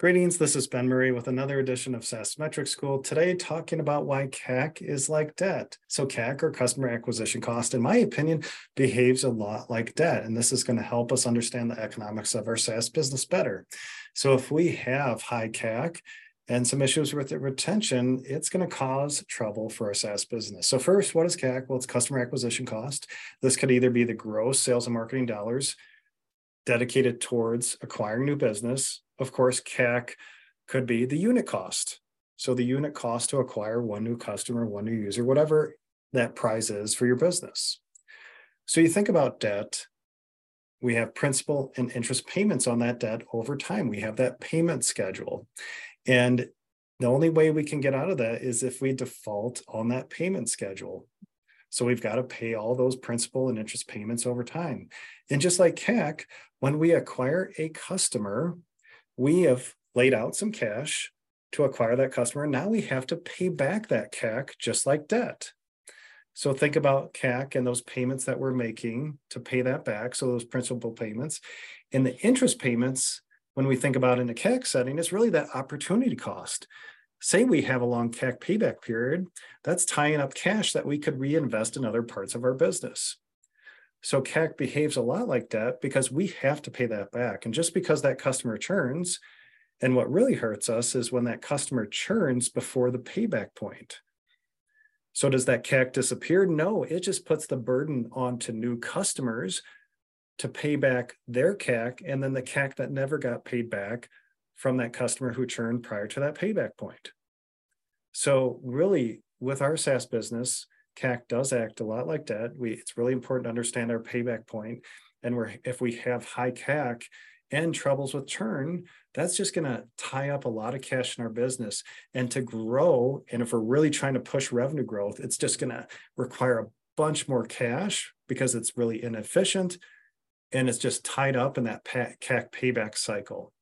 Greetings, this is Ben Murray with another edition of SaaS Metrics School. Today, talking about why CAC is like debt. So, CAC or customer acquisition cost, in my opinion, behaves a lot like debt. And this is going to help us understand the economics of our SaaS business better. So, if we have high CAC, and some issues with retention, it's going to cause trouble for our SaaS business. So, first, what is CAC? Well, it's customer acquisition cost. This could either be the gross sales and marketing dollars dedicated towards acquiring new business. Of course, CAC could be the unit cost. So the unit cost to acquire one new customer, one new user, whatever that price is for your business. So you think about debt, we have principal and interest payments on that debt over time. We have that payment schedule. And the only way we can get out of that is if we default on that payment schedule. So we've got to pay all those principal and interest payments over time. And just like CAC, when we acquire a customer, we have laid out some cash to acquire that customer. And Now we have to pay back that CAC just like debt. So think about CAC and those payments that we're making to pay that back. So those principal payments and the interest payments, when we think about in a CAC setting, is really that opportunity cost say we have a long CAC payback period, that's tying up cash that we could reinvest in other parts of our business. So CAC behaves a lot like debt because we have to pay that back. And just because that customer churns, and what really hurts us is when that customer churns before the payback point. So does that CAC disappear? No, it just puts the burden onto new customers to pay back their CAC and then the CAC that never got paid back from that customer who churned prior to that payback point. So really with our SaaS business, CAC does act a lot like debt. We, it's really important to understand our payback point. And we're, if we have high CAC and troubles with churn, that's just going to tie up a lot of cash in our business. And to grow, and if we're really trying to push revenue growth, it's just going to require a bunch more cash because it's really inefficient and it's just tied up in that CAC payback cycle.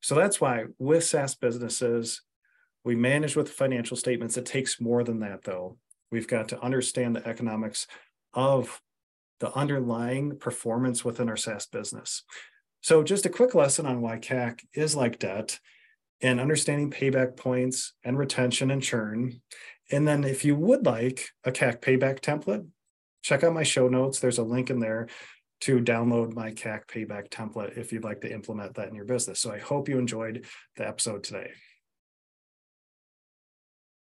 So that's why with SaaS businesses, we manage with financial statements. It takes more than that, though. We've got to understand the economics of the underlying performance within our SaaS business. So, just a quick lesson on why CAC is like debt and understanding payback points and retention and churn. And then, if you would like a CAC payback template, check out my show notes. There's a link in there to download my CAC payback template if you'd like to implement that in your business. So I hope you enjoyed the episode today.